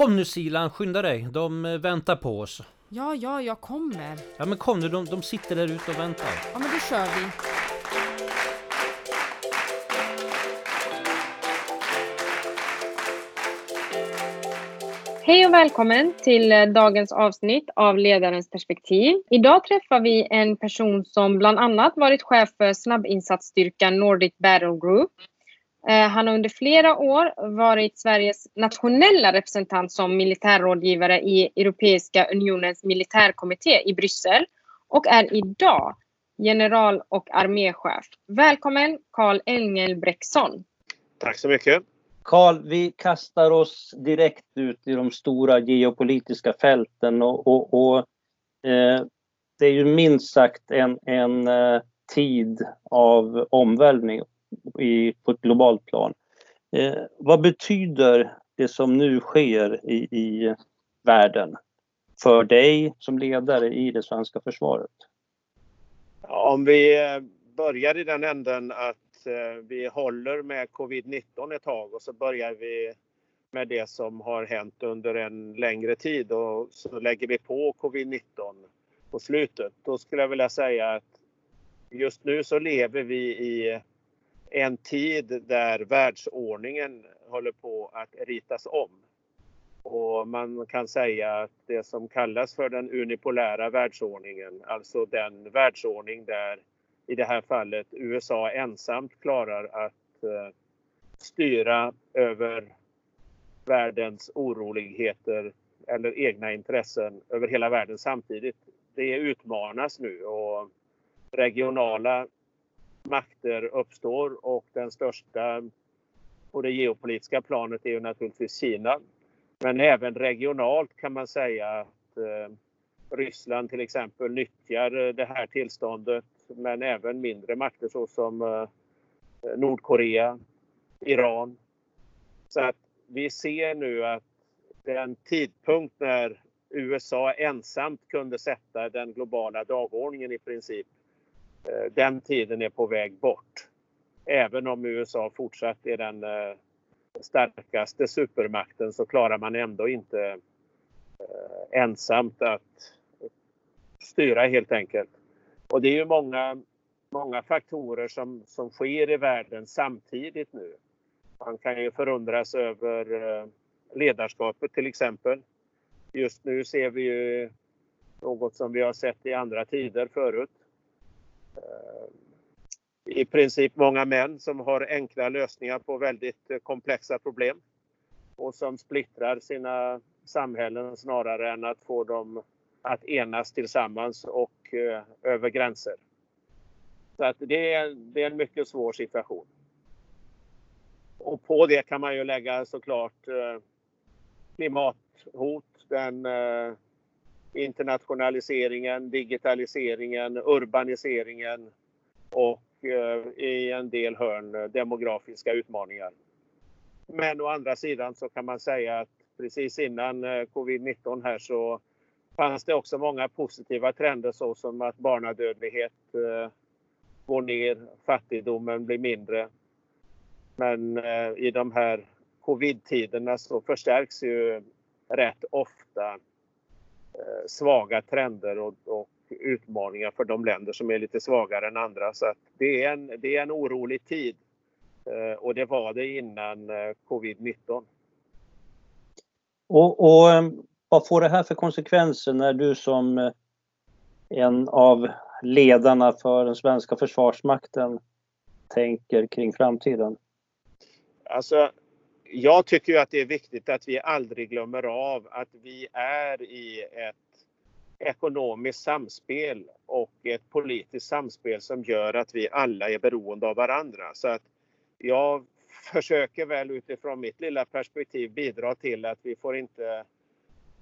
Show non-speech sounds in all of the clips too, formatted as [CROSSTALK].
Kom nu Silan, skynda dig. De eh, väntar på oss. Ja, ja, jag kommer. Ja men kom nu, de, de sitter där ute och väntar. Ja, men då kör vi. Hej och välkommen till eh, dagens avsnitt av Ledarens perspektiv. Idag träffar vi en person som bland annat varit chef för snabbinsatsstyrkan Nordic Battle Group. Eh, Han har under flera år varit Sveriges nationella representant som militärrådgivare i Europeiska unionens militärkommitté i Bryssel och är idag general och arméchef. Välkommen Karl Engelbrektsson. Tack så mycket. Karl, vi kastar oss direkt ut i de stora geopolitiska fälten och, och, och eh, det är ju minst sagt en, en eh, tid av omvälvning i, på ett globalt plan. Eh, vad betyder det som nu sker i, i världen för dig som ledare i det svenska försvaret? Om vi eh, börjar i den änden att eh, vi håller med covid-19 ett tag och så börjar vi med det som har hänt under en längre tid och så lägger vi på covid-19 på slutet. Då skulle jag vilja säga att just nu så lever vi i en tid där världsordningen håller på att ritas om. Och man kan säga att det som kallas för den unipolära världsordningen, alltså den världsordning där i det här fallet USA ensamt klarar att eh, styra över världens oroligheter eller egna intressen över hela världen samtidigt. Det utmanas nu och regionala makter uppstår och den största på det geopolitiska planet är ju naturligtvis Kina. Men även regionalt kan man säga att eh, Ryssland till exempel nyttjar eh, det här tillståndet men även mindre makter såsom eh, Nordkorea, Iran. Så att vi ser nu att den tidpunkt när USA ensamt kunde sätta den globala dagordningen i princip, Eh, den tiden är på väg bort. Även om USA fortsatt är den eh, starkaste supermakten så klarar man ändå inte eh, ensamt att styra helt enkelt. Och det är ju många, många faktorer som, som sker i världen samtidigt nu. Man kan ju förundras över ledarskapet till exempel. Just nu ser vi ju något som vi har sett i andra tider förut. Eh, I princip många män som har enkla lösningar på väldigt eh, komplexa problem och som splittrar sina samhällen snarare än att få dem att enas tillsammans och eh, över gränser. Så att det, är, det är en mycket svår situation. Och på det kan man ju lägga såklart klimathot, den internationaliseringen, digitaliseringen, urbaniseringen och eh, i en del hörn eh, demografiska utmaningar. Men å andra sidan så kan man säga att precis innan eh, covid-19 här så fanns det också många positiva trender såsom att barnadödlighet går ner, fattigdomen blir mindre. Men i de här covid-tiderna så förstärks ju rätt ofta svaga trender och, och, utmaningar för de länder som är lite svagare än andra. Så det, är en, det är en orolig tid. Eh, och det var det innan eh, covid-19. Och, och eh, vad får det här för konsekvenser när du som eh, en av ledarna för den svenska försvarsmakten tänker kring framtiden? Alltså, jag tycker ju att det är viktigt att vi aldrig glömmer av att vi är i ett ekonomiskt samspel och ett politiskt samspel som gör att vi alla är beroende av varandra. Så att jag försöker väl utifrån mitt lilla perspektiv bidra till att vi får inte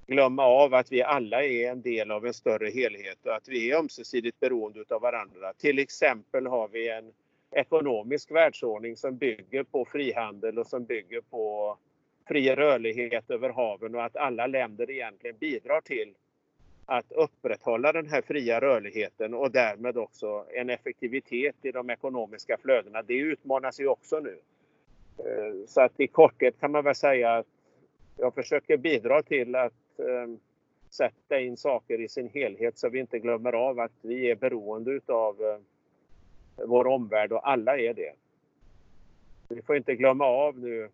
glömma av att vi alla är en del av en större helhet och att vi är ömsesidigt beroende av varandra. Till exempel har vi en ekonomisk världsordning som bygger på frihandel och som bygger på fri rörlighet över haven och att alla länder egentligen bidrar till att upprätthålla den här fria rörligheten och därmed också en effektivitet i de ekonomiska flödena. Det utmanas ju också nu. Eh, så att i korthet kan man väl säga att jag försöker bidra till att ehm, sätta in saker i sin helhet så vi inte glömmer av att vi är beroende utav eh, vår omvärld och alla är det. Vi får inte glömma av nu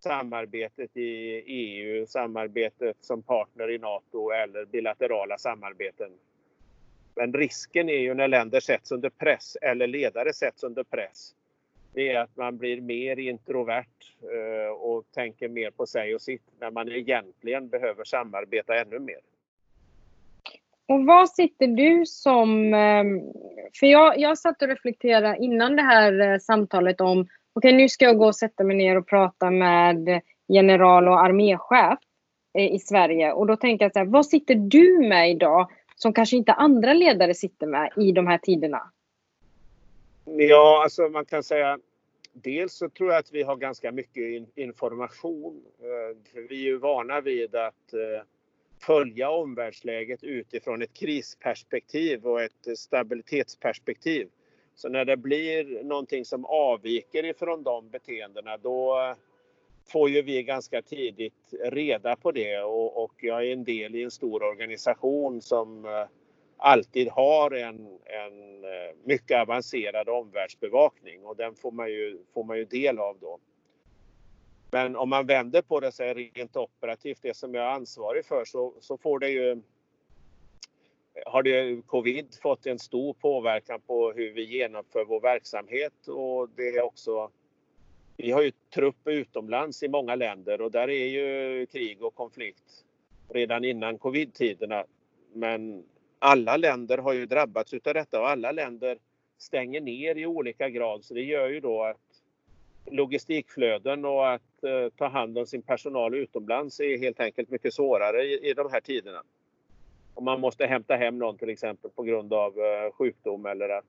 samarbetet i EU, samarbetet som partner i NATO eller bilaterala samarbeten. Men risken är ju när länder sätts under press eller ledare sätts under press. Det är att man blir mer introvert eh, och tänker mer på sig och sitt när man egentligen behöver samarbeta ännu mer. Och vad sitter du som... Ehm, för jag, jag satt och reflekterade innan det här eh, samtalet om okej, okay, nu ska jag gå och sätta mig ner och prata med general och arméchef eh, i Sverige. Och då tänker jag så här, vad sitter du med idag som kanske inte andra ledare sitter med i de här tiderna? Ja, alltså man kan säga dels så tror jag att vi har ganska mycket information. Eh, vi är ju vana vid att följa omvärldsläget utifrån ett krisperspektiv och ett stabilitetsperspektiv. Så när det blir någonting som avviker ifrån de beteendena då får ju vi ganska tidigt reda på det och, och jag är en del i en stor organisation som eh, alltid har en, en eh, mycket avancerad omvärldsbevakning och den får man ju, får man ju del av då. Men om man vänder på det så är rent operativt, det som jag är ansvarig för, så, så får det ju har det covid fått en stor påverkan på hur vi genomför vår verksamhet och det är också vi har ju trupp utomlands i många länder och där är ju krig och konflikt redan innan covid-tiderna. Men alla länder har ju drabbats utav detta och alla länder stänger ner i olika grad så det gör ju då att logistikflöden och att eh, ta hand om sin personal utomlands är helt enkelt mycket svårare i, i de här tiderna. Om man måste hämta hem någon till exempel på grund av eh, sjukdom eller att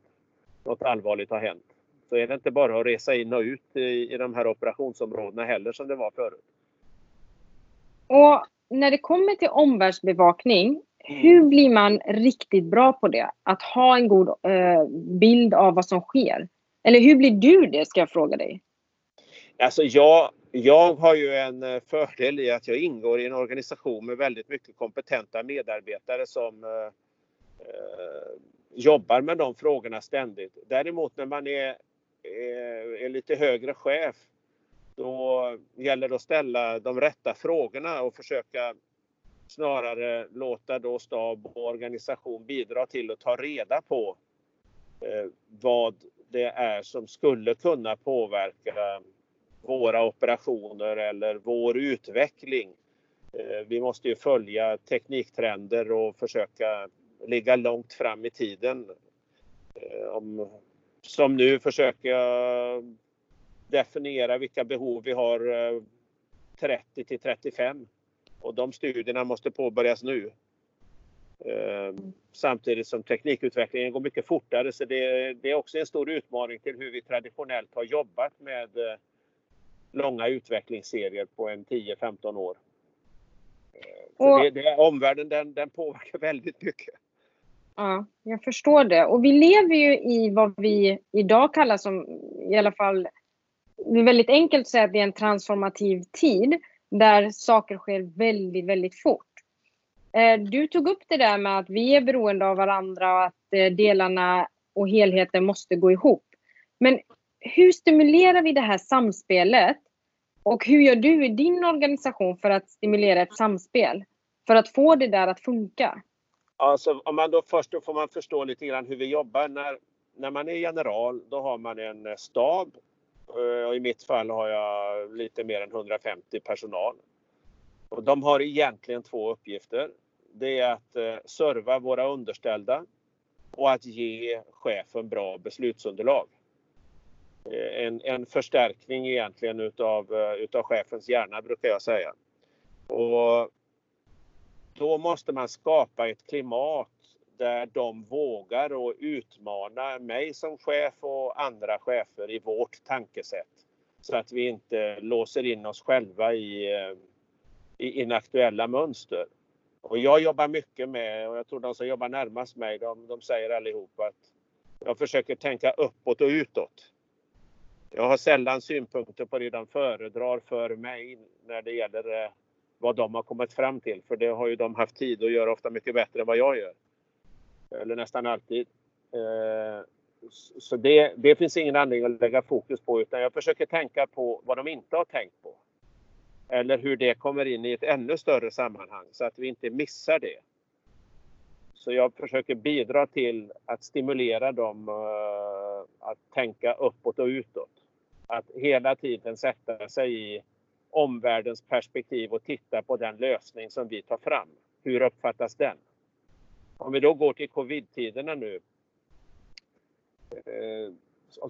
något allvarligt har hänt. Så är det inte bara att resa in och ut i, i de här operationsområdena heller som det var förut. Och när det kommer till omvärldsbevakning, mm. hur blir man riktigt bra på det? Att ha en god eh, bild av vad som sker? Eller hur blir du det, ska jag fråga dig? Alltså jag, jag har ju en eh, fördel i att jag ingår i en organisation med väldigt mycket kompetenta medarbetare som eh, eh jobbar med de frågorna ständigt. Däremot när man är, är, är, lite högre chef då gäller det att ställa de rätta frågorna och försöka snarare låta då stab och organisation bidra till att ta reda på eh, vad det är som skulle kunna påverka våra operationer eller vår utveckling. Eh, vi måste ju följa tekniktrender och försöka ligga långt fram i tiden. Eh, om, som nu försöka definiera vilka behov vi har eh, 30 till 35 och de studierna måste påbörjas nu. Samtidigt som teknikutvecklingen går mycket fortare så det, det är också en stor utmaning till hur vi traditionellt har jobbat med långa utvecklingsserier på en 10-15 år. Och, det, det, omvärlden den, den påverkar [LAUGHS] väldigt mycket. Ja, jag förstår det. Och vi lever ju i vad vi idag kallar som, i alla fall, det är väldigt enkelt att säga att det är en transformativ tid där saker sker väldigt, väldigt fort. Eh, du tog upp det där med att vi är beroende av varandra och att eh, delarna och helheten måste gå ihop. Men hur stimulerar vi det här samspelet och hur gör du i din organisation för att stimulera ett samspel? För att få det där att funka? Alltså, om man då först då får man förstå lite grann hur vi jobbar. När, när man är general då har man en stab. Eh, och I mitt fall har jag lite mer än 150 personal. Och de har egentligen två uppgifter. Det är att eh, serva våra underställda och att ge chefen bra beslutsunderlag. Eh, en, en förstärkning egentligen utav, eh, utav chefens hjärna brukar jag säga. Och då måste man skapa ett klimat där de vågar och utmana mig som chef och andra chefer i vårt tankesätt. Så att vi inte låser in oss själva i, eh, i inaktuella mönster. Och jag jobbar mycket med, och jag tror de som jobbar närmast mig, de, de säger allihop att jag försöker tänka uppåt och utåt. Jag har sällan synpunkter på det de föredrar för mig när det gäller eh, vad de har kommit fram till. För det har ju de haft tid att göra ofta mycket bättre än vad jag gör. Eller nästan alltid. Eh, så det, det finns ingen anledning att lägga fokus på utan jag försöker tänka på vad de inte har tänkt på. Eller hur det kommer in i ett ännu större sammanhang så att vi inte missar det. Så jag försöker bidra till att stimulera dem eh, att tänka uppåt och utåt. Att hela tiden sätta sig i omvärldens perspektiv och titta på den lösning som vi tar fram. Hur uppfattas den? Om vi då går till covid-tiderna nu. Eh,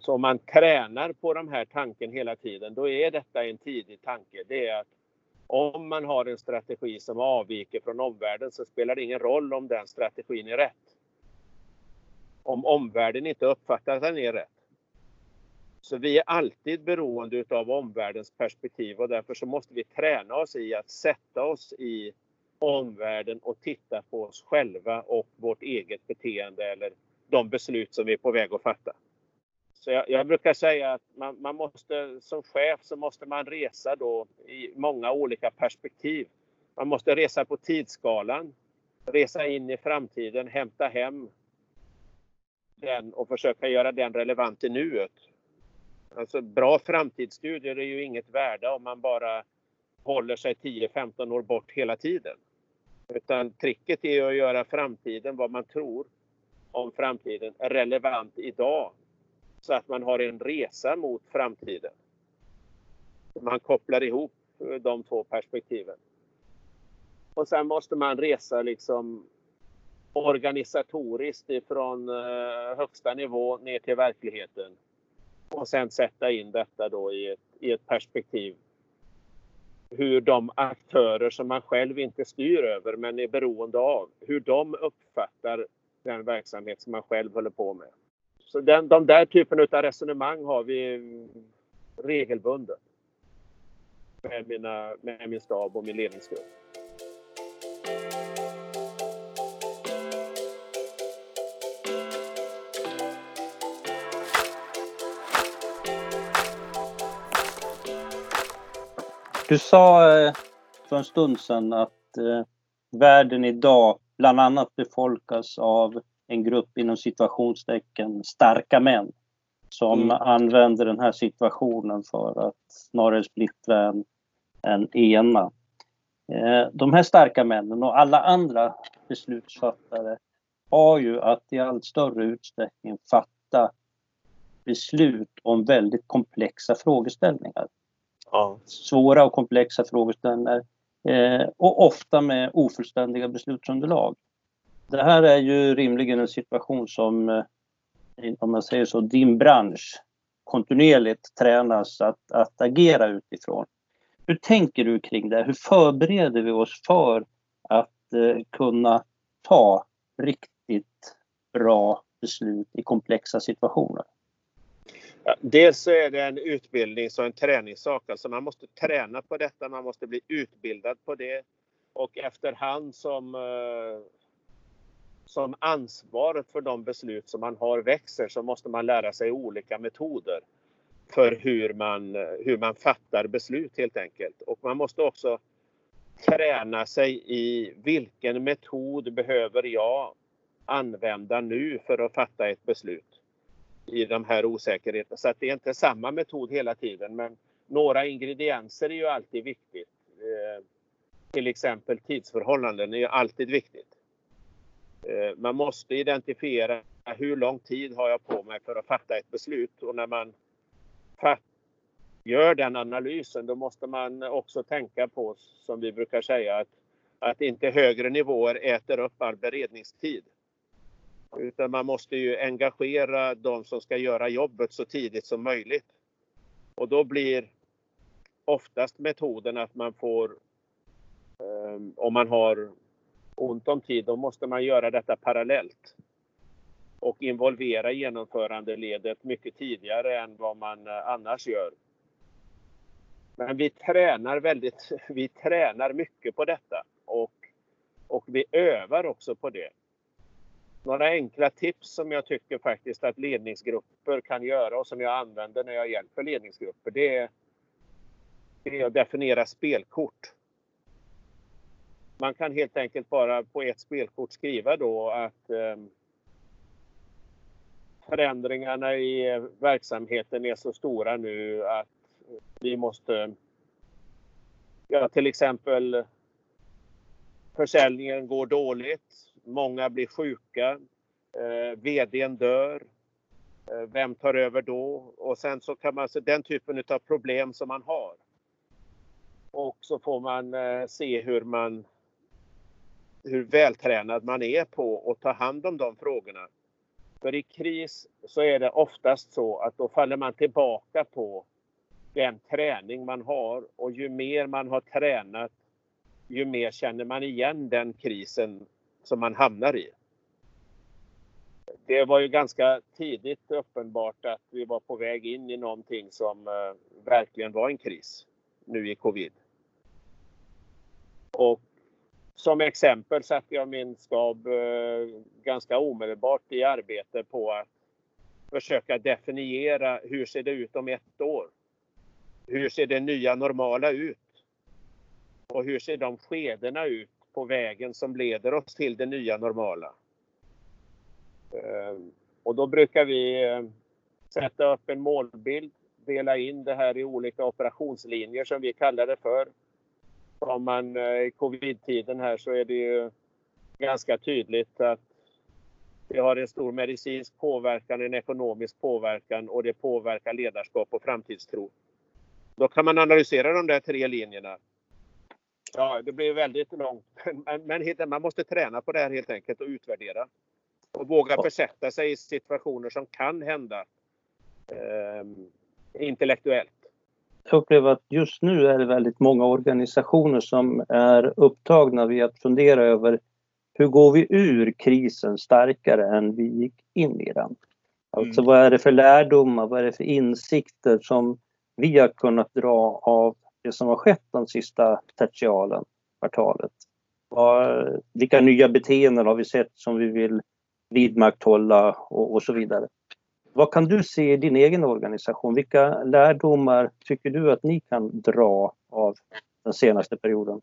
så om man tränar på de här tanken hela tiden, då är detta en tidig tanke. Det är att om man har en strategi som avviker från omvärlden så spelar det ingen roll om den strategin är rätt. Om omvärlden inte uppfattar att den är rätt. Så vi är alltid beroende av omvärldens perspektiv och därför så måste vi träna oss i att sätta oss i omvärlden och titta på oss själva och vårt eget beteende eller de beslut som vi är på väg att fatta. Så jag, jag, brukar säga att man, man, måste som chef så måste man resa då i många olika perspektiv. Man måste resa på tidsskalan, resa in i framtiden, hämta hem den och försöka göra den relevant i nuet. Alltså bra framtidsstudier är ju inget värde om man bara håller sig 10-15 år bort hela tiden. Utan tricket är att göra framtiden, vad man tror om framtiden, relevant idag så att man har en resa mot framtiden. Man kopplar ihop de två perspektiven. Och sen måste man resa liksom organisatoriskt ifrån eh, högsta nivå ner till verkligheten. Och sen sätta in detta då i ett, i ett perspektiv. Hur de aktörer som man själv inte styr över men är beroende av, hur de uppfattar den verksamhet som man själv håller på med. Så den, de där typen av resonemang har vi regelbundet med, mina, med min stab och min ledningsgrupp. Du sa eh, för en stund sedan att eh, världen idag bland annat befolkas av en grupp inom situationstecken starka män som mm. använder den här situationen för att snarare splittra en, en ena. Eh, de här starka männen och alla andra beslutsfattare har ju att i allt större utsträckning fatta beslut om väldigt komplexa frågeställningar. Ja. Svåra och komplexa frågeställningar eh, och ofta med ofullständiga beslutsunderlag. Det här är ju rimligen en situation som, eh, om man säger så, din bransch kontinuerligt tränas att, att agera utifrån. Hur tänker du kring det? Hur förbereder vi oss för att eh, kunna ta riktigt bra beslut i komplexa situationer? Ja, dels så är det en utbildnings och en träningssak. Alltså man måste träna på detta, man måste bli utbildad på det. Och efterhand som eh, som ansvaret för de beslut som man har växer så måste man lära sig olika metoder för hur man, eh, hur man fattar beslut helt enkelt. Och man måste också träna sig i vilken metod behöver jag använda nu för att fatta ett beslut i de här osäkerheterna. Så att det är inte samma metod hela tiden men några ingredienser är ju alltid viktigt. Eh, till exempel tidsförhållanden är ju alltid viktigt. Eh, man måste identifiera hur lång tid har jag på mig för att fatta ett beslut och när man gör den analysen då måste man också tänka på, som vi brukar säga, att, att inte högre nivåer äter upp all beredningstid. Utan man måste ju engagera de som ska göra jobbet så tidigt som möjligt. Och då blir oftast metoden att man får, ehm, om man har ont om tid, då måste man göra detta parallellt och involvera genomförandeledet mycket tidigare än vad man eh, annars gör. Men vi tränar väldigt, [LAUGHS] vi tränar mycket på detta och, och vi övar också på det. Några enkla tips som jag tycker faktiskt att ledningsgrupper kan göra och som jag använder när jag hjälper ledningsgrupper det är, det är att definiera spelkort. man kan helt enkelt bara på ett spelkort skriva då att eh, förändringarna i verksamheten är så stora nu att vi måste ja, till exempel försäljningen går dåligt, många blir sjuka, eh, VDn dör, eh, vem tar över då? Och sen så kan man se den typen av problem som man har. Och så får man eh, se hur man hur vältränad man är på att ta hand om de frågorna. För i kris så är det oftast så att då faller man tillbaka på den träning man har och ju mer man har tränat ju mer känner man igen den krisen som man hamnar i. Det var ju ganska tidigt uppenbart att vi var på väg in i någonting som eh, verkligen var en kris nu i covid. Och som exempel satte jag min stab eh, ganska omedelbart i arbete på att försöka definiera hur ser det ut om ett år? Hur ser det nya normala ut? Och hur ser de skedena ut på vägen som leder oss till det nya normala? Ehm, och då brukar vi eh, sätta upp en målbild, dela in det här i olika operationslinjer som vi kallar det för om man eh, i covid-tiden här så är det ju ganska tydligt att det har en stor medicinsk påverkan, en ekonomisk påverkan och det påverkar ledarskap och framtidstro. Då kan man analysera de där tre linjerna. Ja, det blir väldigt långt, men man måste träna på det här helt enkelt och utvärdera. Och våga försätta sig i situationer som kan hända eh, intellektuellt jag upplever att just nu är det väldigt många organisationer som är upptagna vid att fundera över hur går vi ur krisen starkare än vi gick in i den? Alltså mm. vad är det för lärdomar, vad är det för insikter som vi har kunnat dra av det som har skett den sista tertialen, kvartalet? Vilka nya beteenden har vi sett som vi vill vidmakthålla och, och så vidare? Vad kan du se i din egen organisation? Vilka lärdomar tycker du att ni kan dra av den senaste perioden?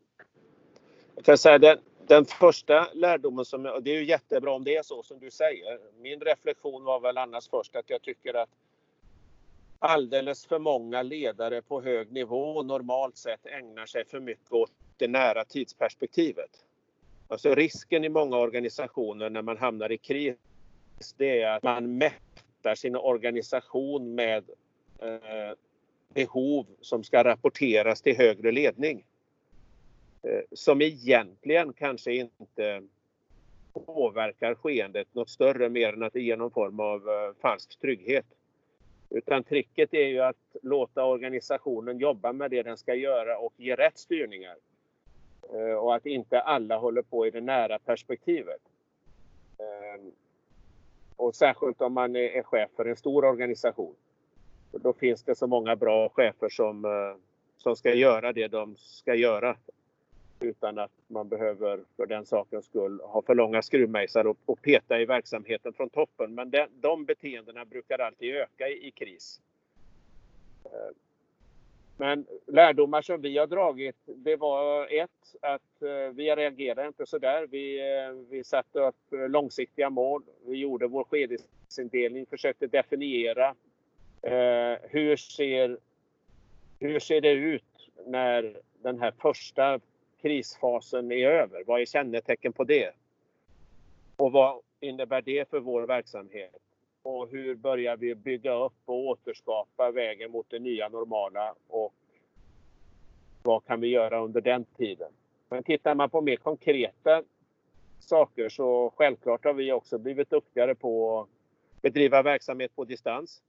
Jag kan säga den, den första lärdomen, som, och det är ju jättebra om det är så som du säger. Min reflektion var väl annars först att jag tycker att alldeles för många ledare på hög nivå normalt sett ägnar sig för mycket åt det nära tidsperspektivet. Alltså risken i många organisationer när man hamnar i kris det är att man mättar sin organisation med eh, behov som ska rapporteras till högre ledning. Eh, som egentligen kanske inte påverkar skeendet något större mer än att det ger någon form av eh, falsk trygghet. Utan tricket är ju att låta organisationen jobba med det den ska göra och ge rätt styrningar. Eh, och att inte alla håller på i det nära perspektivet. Ehm, och särskilt om man är chef för en stor organisation. Då finns det så många bra chefer som, eh, som ska göra det de ska göra. Utan att man behöver för den sakens skull ha för långa skruvmejsar och, och peta i verksamheten från toppen. Men de, de beteendena brukar alltid öka i, i kris. Eh, men lärdomar som vi har dragit, det var ett, att eh, vi reagerade inte så där. Vi, eh, vi satte upp långsiktiga mål. Vi gjorde vår skedesindelning, försökte definiera eh, hur, ser, hur ser det ut när den här första krisfasen är över? Vad är kännetecken på det? Och vad innebär det för vår verksamhet? och hur börjar vi bygga upp och återskapa vägen mot det nya normala och vad kan vi göra under den tiden? Men tittar man på mer konkreta saker så självklart har vi också blivit duktigare på att bedriva verksamhet på distans.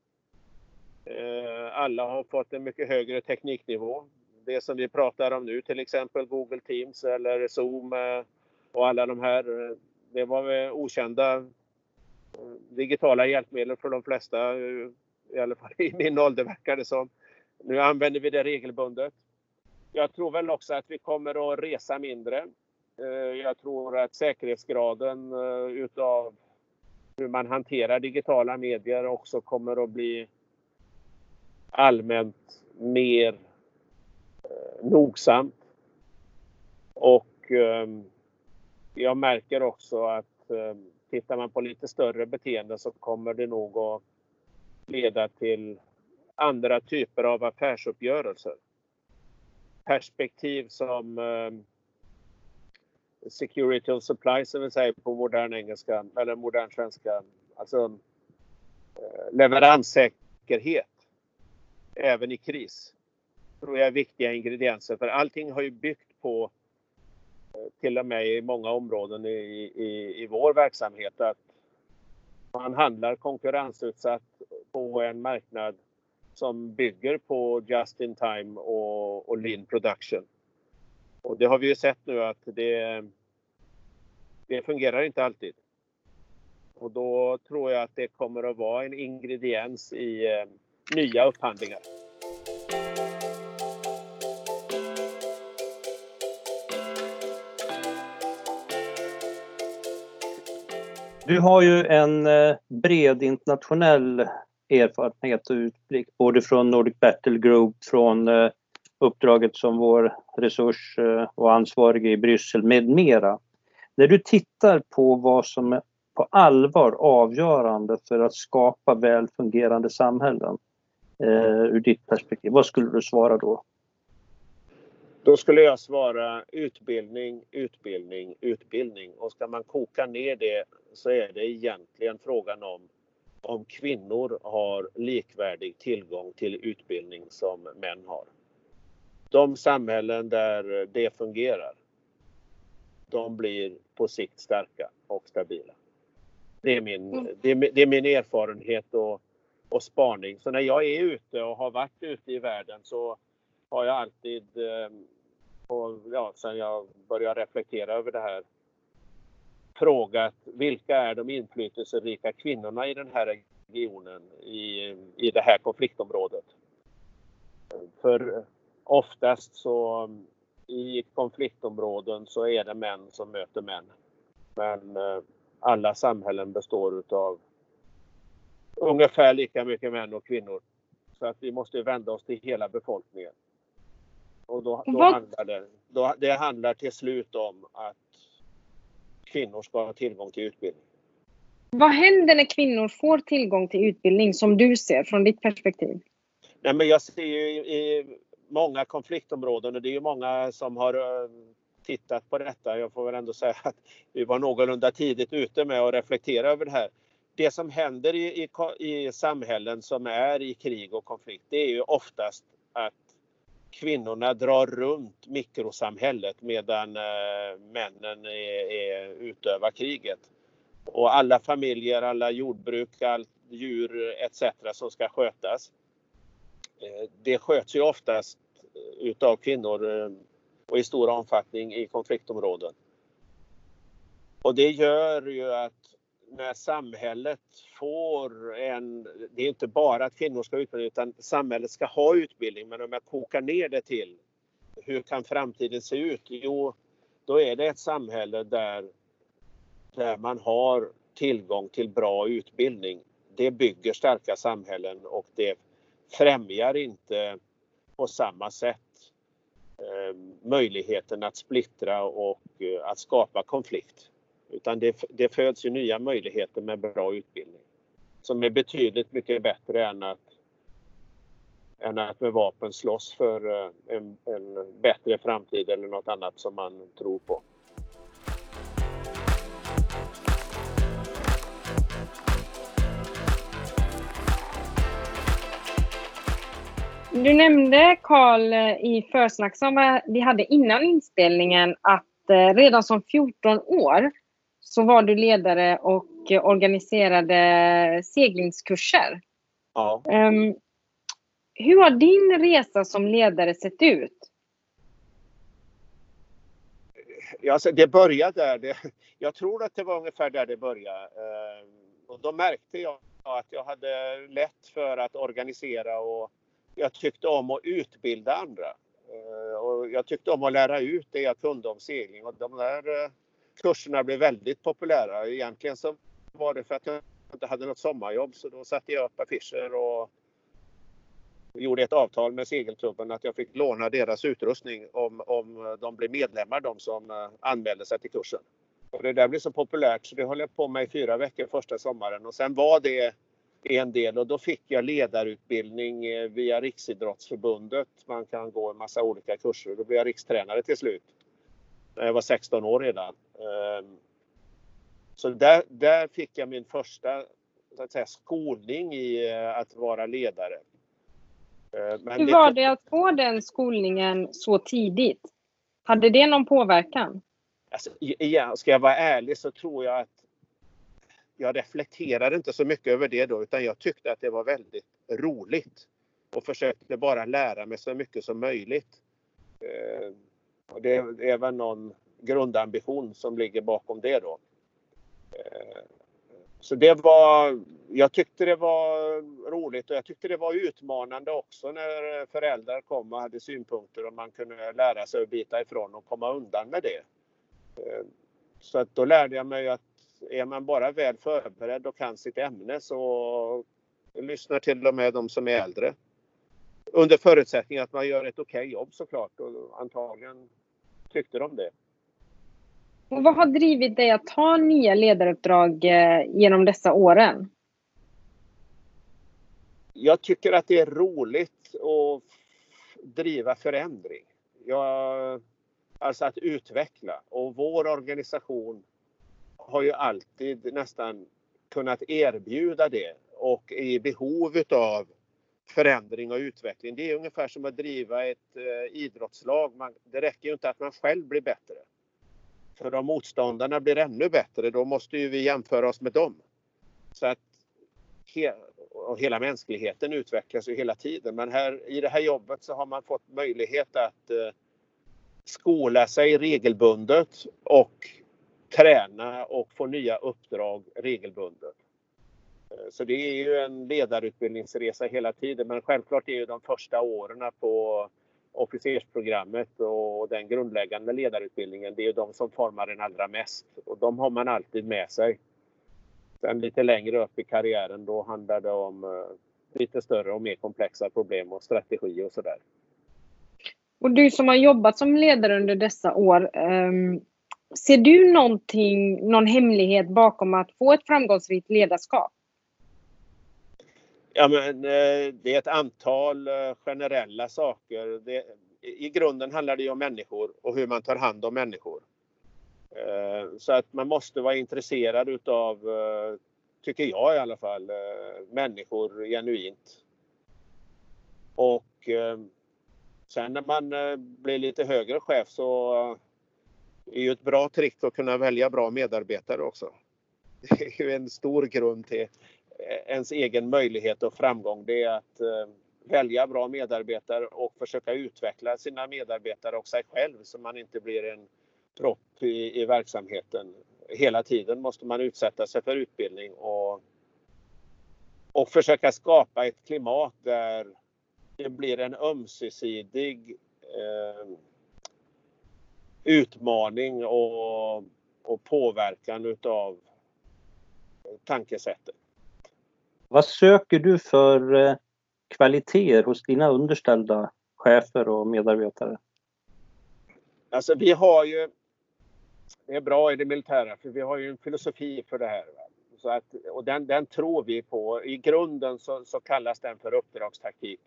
Eh, alla har fått en mycket högre tekniknivå. Det som vi pratar om nu, till exempel Google Teams eller Zoom eh, och alla de här, eh, det var okända eh, digitala hjälpmedel för de flesta, i alla fall i min ålder verkar det som. Nu använder vi det regelbundet. Jag tror väl också att vi kommer att resa mindre. Jag tror att säkerhetsgraden utav hur man hanterar digitala medier också kommer att bli allmänt mer Eh, nogsamt. Och eh, jag märker också att eh, tittar man på lite större beteenden så kommer det nog att leda till andra typer av affärsuppgörelser. Perspektiv som eh, security of supply som vi säger på modern engelska eller modern svenska. Alltså eh, leveranssäkerhet även i kris tror jag är viktiga ingredienser för allting har ju byggt på eh, till och med i många områden i, i, i vår verksamhet att man handlar konkurrensutsatt på en marknad som bygger på just in time och, och lean production. Och det har vi ju sett nu att det, det fungerar inte alltid. Och då tror jag att det kommer att vara en ingrediens i eh, nya upphandlingar. Du har ju en eh, bred internationell erfarenhet och utblick både från Nordic Battle Group, från eh, uppdraget som vår resurs eh, och ansvarige i Bryssel med mera. När du tittar på vad som är på allvar avgörande för att skapa väl fungerande samhällen ur ditt perspektiv, vad skulle du svara då? Då skulle jag svara utbildning, utbildning, utbildning. Och ska man koka ner det så är det egentligen frågan om om kvinnor har likvärdig tillgång till utbildning som män har. De samhällen där det fungerar, de blir på sikt starka och stabila. Det är min, mm. det är, det är min erfarenhet och, och spaning. Så när jag är ute och har varit ute i världen så har jag alltid, eh, och, ja, sen jag började reflektera över det här, frågat vilka är de inflytelserika kvinnorna i den här regionen, i, i det här konfliktområdet. För oftast så i konfliktområden så är det män som möter män. Men eh, alla samhällen består utav ungefär lika mycket män och kvinnor. Så att vi måste vända oss till hela befolkningen. Och då, då handlar det, då, det handlar till slut om att kvinnor ska ha tillgång till utbildning. Vad händer när kvinnor får tillgång till utbildning som du ser från ditt perspektiv? Nej, men jag ser ju i, många konfliktområden och det är ju många som har eh, tittat på detta. Jag får väl ändå säga att vi var någorlunda tidigt ute med att reflektera över det här. Det som händer i, i, i samhällen som är i krig och konflikt det är ju oftast att kvinnorna drar runt mikrosamhället medan eh, männen är, är, utövar kriget. Och alla familjer, alla jordbruk, allt djur etc. som ska skötas. Eh, det sköts ju oftast utav kvinnor eh, och i stor omfattning i konfliktområden. Och det gör ju att när samhället får en... Det är inte bara att kvinnor ska utbilda utan samhället ska ha utbildning. Men om jag kokar ner det till hur kan framtiden se ut? Jo, då är det ett samhälle där, där man har tillgång till bra utbildning. Det bygger starka samhällen och det främjar inte på samma sätt eh, möjligheten att splittra och eh, att skapa konflikt. Utan det, det föds ju nya möjligheter med bra utbildning. Som är betydligt mycket bättre än att, än att med vapen slåss för eh, en, en bättre framtid eller något annat som man tror på. Du nämnde Karl eh, i försnack som vi hade innan inspelningen att eh, redan som 14 år så var du ledare och organiserade seglingskurser. Ja. Um, hur har din resa som ledare sett ut? Ja, alltså det började där. Det, jag tror att det var ungefär där det började. Uh, och då märkte jag att jag hade lätt för att organisera och jag tyckte om att utbilda andra. Uh, och jag tyckte om att lära ut det jag kunde om segling och de där uh, kurserna blev väldigt populära. Egentligen så var det för att jag inte hade något sommarjobb så då satte jag upp affischer och gjorde ett avtal med segelklubben att jag fick låna deras utrustning om, om de blev medlemmar, de som eh, anmälde sig till kursen. Och det där blev så populärt så det höll jag på med i fyra veckor första sommaren och sen var det en del och då fick jag ledarutbildning eh, via Riksidrottsförbundet. Man kan gå en massa olika kurser och då blev jag rikstränare till slut. När jag var 16 år redan. Ehm, så där, där fick jag min första så att säga, skolning i eh, att vara ledare. Eh, men Hur var det att få den skolningen så tidigt? Hade det någon påverkan? Alltså, igen, ska jag vara ärlig så tror jag att jag reflekterade inte så mycket över det då utan jag tyckte att det var väldigt roligt och försökte bara lära mig så mycket som möjligt. Eh, och det är väl någon grundambition som ligger bakom det då. Eh, så det var, jag tyckte det var roligt och jag tyckte det var utmanande också när föräldrar kom och hade synpunkter och man kunde lära sig att bita ifrån och komma undan med det. Eh, så att då lärde jag mig att är man bara väl förberedd och kan sitt ämne så lyssnar till och med de som är äldre. Under förutsättning att man gör ett okej okay jobb såklart och antagligen tyckte de det. Och vad har drivit dig att ta nya ledaruppdrag eh, genom dessa åren? Jag tycker att det är roligt att driva förändring. Jag, alltså att utveckla. Och vår organisation har ju alltid nästan kunnat erbjuda det och är i behov utav förändring och utveckling. Det är ungefär som att driva ett eh, idrottslag. Man, det räcker ju inte att man själv blir bättre. För om motståndarna blir ännu bättre, då måste ju vi jämföra oss med dem. Så att he, och hela mänskligheten utvecklas ju hela tiden. Men här, i det här jobbet så har man fått möjlighet att eh, skola sig regelbundet och träna och få nya uppdrag regelbundet. Eh, så det är ju en ledarutbildningsresa hela tiden men självklart är ju de första åren på officersprogrammet och den grundläggande ledarutbildningen, det är ju de som formar en allra mest och de har man alltid med sig. Sen lite längre upp i karriären då handlar det om eh, lite större och mer komplexa problem och strategi och sådär. Och du som har jobbat som ledare under dessa år, ehm, ser du någonting, någon hemlighet bakom att få ett framgångsrikt ledarskap? Ja, men, eh, det är ett antal eh, generella saker. Det, I grunden handlar det ju om människor och hur man tar hand om människor. Eh, så att man måste vara intresserad utav, tycker jag i alla fall, människor genuint. Och sen när man blir lite högre chef så är ju ett bra trick att kunna välja bra medarbetare också. [LAUGHS] Det är ju en stor grund till Eh, ens egen möjlighet och framgång. Det är att eh, välja bra medarbetare och försöka utveckla sina medarbetare och sig själv så man inte blir en propp i, i verksamheten. Hela tiden måste man utsätta sig för utbildning och, och försöka skapa ett klimat där det blir en ömsesidig eh, utmaning och, och påverkan utav tankesättet. Vad söker du för eh, kvaliteter hos dina underställda chefer och medarbetare? Alltså vi har ju, det är bra i det militära för vi har ju en filosofi för det här. Så att, och den, den tror vi på. I grunden så, så kallas den för uppdragstaktik.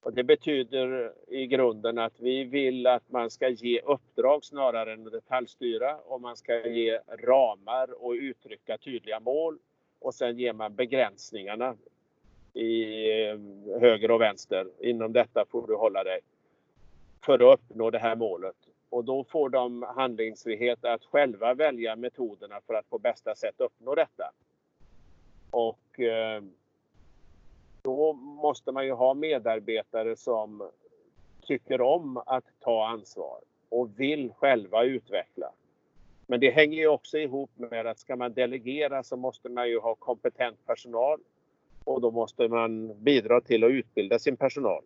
Och det betyder i grunden att vi vill att man ska ge uppdrag snarare än detaljstyra och man ska ge ramar och uttrycka tydliga mål och sen ger man begränsningarna i eh, höger och vänster. Inom detta får du hålla dig för att uppnå det här målet. Och då får de handlingsfrihet att själva välja metoderna för att på bästa sätt uppnå detta. Och eh, då måste man ju ha medarbetare som tycker om att ta ansvar och vill själva utveckla. Men det hänger ju också ihop med att ska man delegera så måste man ju ha kompetent personal och då måste man bidra till att utbilda sin personal.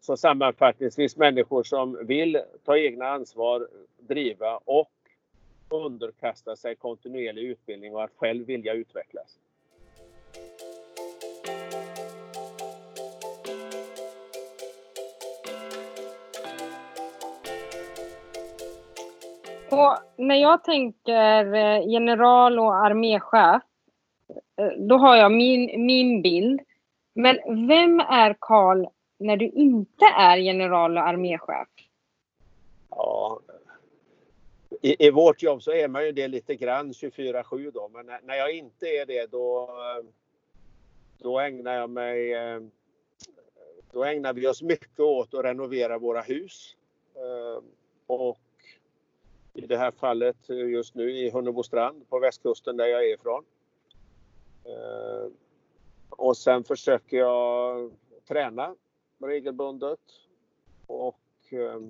Så sammanfattningsvis människor som vill ta egna ansvar, driva och underkasta sig kontinuerlig utbildning och att själv vilja utvecklas. När jag tänker eh, general och arméchef, eh, då har jag min, min bild. Men vem är Karl när du inte är general och arméchef? Ja, i, I vårt jobb så är man ju det lite grann 24-7 då, men när, när jag inte är det då, då ägnar jag mig eh, då ägnar vi oss mycket åt att renovera våra hus. Och det här fallet eh, just nu i Hunnebostrand på västkusten där jag är ifrån. Eh, och sen försöker jag träna regelbundet. Och eh,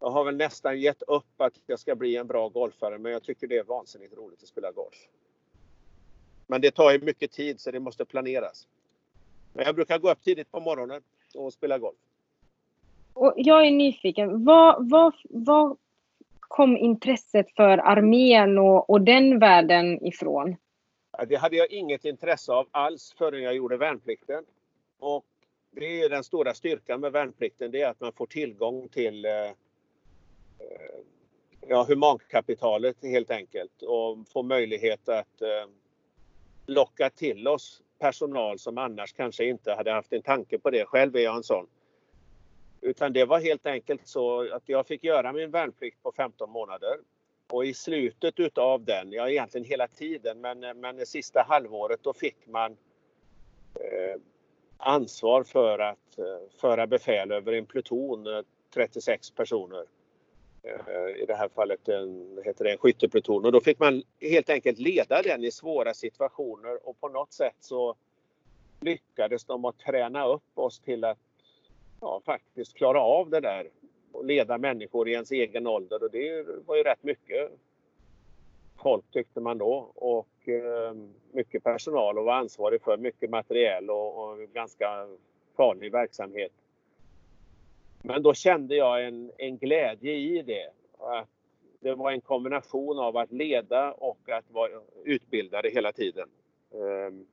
jag har väl nästan gett upp att jag ska bli en bra golfare men jag tycker det är vansinnigt roligt att spela golf. Men det tar ju mycket tid så det måste planeras. Men jag brukar gå upp tidigt på morgonen och spela golf. Och jag är nyfiken. Vad, vad, vad kom intresset för armén och, och den världen ifrån? Det hade jag inget intresse av alls förrän jag gjorde värnplikten. Och det är den stora styrkan med värnplikten, det är att man får tillgång till eh, eh, ja, humankapitalet helt enkelt och får möjlighet att eh, locka till oss personal som annars kanske inte hade haft en tanke på det. Själv är jag en sån. Utan det var helt enkelt så att jag fick göra min värnplikt på 15 månader. Och i slutet utav den, ja egentligen hela tiden, men, men det sista halvåret då fick man eh, ansvar för att eh, föra befäl över en pluton, eh, 36 personer. Eh, I det här fallet en, heter det en skyttepluton och då fick man helt enkelt leda den i svåra situationer och på något sätt så lyckades de att träna upp oss till att ja, faktiskt klara av det där och leda människor i ens egen ålder och det var ju rätt mycket folk tyckte man då och ehm, mycket personal och var ansvarig för mycket materiell och, och ganska farlig verksamhet. Men då kände jag en, en glädje i det. Att det var en kombination av att leda och att vara utbildade hela tiden. Um,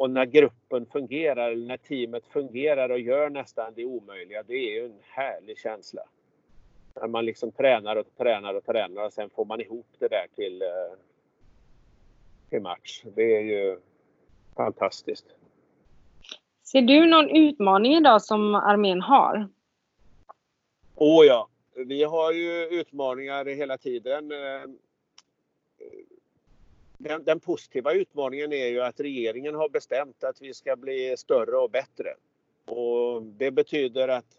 och när gruppen fungerar, när teamet fungerar och gör nästan det omöjliga, det är ju en härlig känsla. När man liksom tränar och tränar och tränar och sen får man ihop det där till, uh, till match. Det är ju fantastiskt. Ser du någon utmaning idag som armén har? Åh oh ja, vi har ju utmaningar hela tiden. Den, den, positiva utmaningen är ju att regeringen har bestämt att vi ska bli större och bättre. Och det betyder att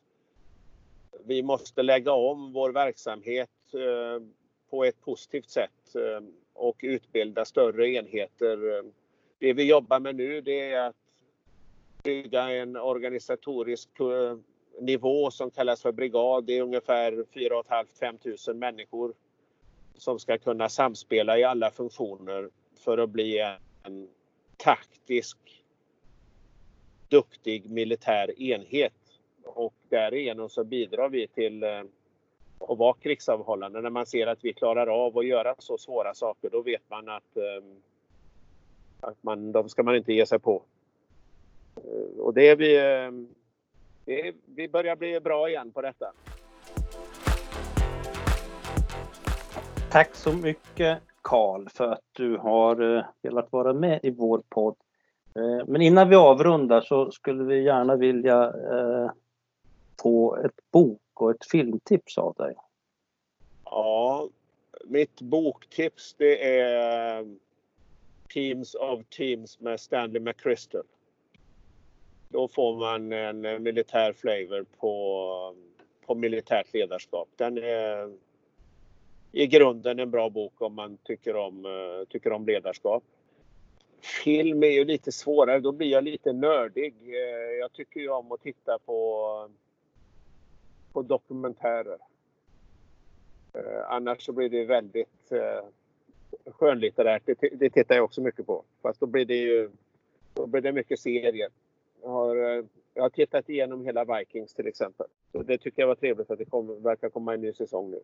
vi måste lägga om vår verksamhet eh, på ett positivt sätt eh, och utbilda större enheter. Det vi jobbar med nu det är att bygga en organisatorisk eh, nivå som kallas för brigad. Det är ungefär 4 500-5 000 människor som ska kunna samspela i alla funktioner för att bli en taktisk duktig militär enhet. Och därigenom så bidrar vi till eh, att vara krigsavhållande. När man ser att vi klarar av att göra så svåra saker då vet man att, eh, att man, de ska man inte ge sig på. Eh, och det är vi, det är, vi börjar bli bra igen på detta. Tack så mycket Karl för att du har eh, velat vara med i vår podd. Eh, men innan vi avrundar så skulle vi gärna vilja eh, få ett bok och ett filmtips av dig. Ja, mitt boktips det är Teams of Teams med Stanley McChrystal. Då får man en militär flavor på, på militärt ledarskap. Den är i grunden en bra bok om man tycker om, eh, tycker om ledarskap. Film är ju lite svårare, då blir jag lite nördig. Eh, jag tycker ju om att titta på, på dokumentärer. Eh, annars så blir det väldigt skönlitterärt. Det, det tittar jag också mycket på. Fast då blir det ju då blir det mycket serier. Jag har, jag har tittat igenom hela Vikings till exempel. Så det tycker jag var trevligt att det kom, verkar komma en ny säsong nu.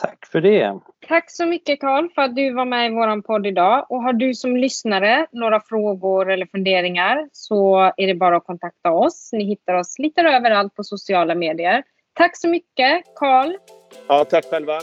Tack för det. Tack så mycket Karl för att du var med i vår podd idag. Och har du som lyssnare några frågor eller funderingar så är det bara att kontakta oss. Ni hittar oss lite överallt på sociala medier. Tack så mycket Karl. Ja, tack själva.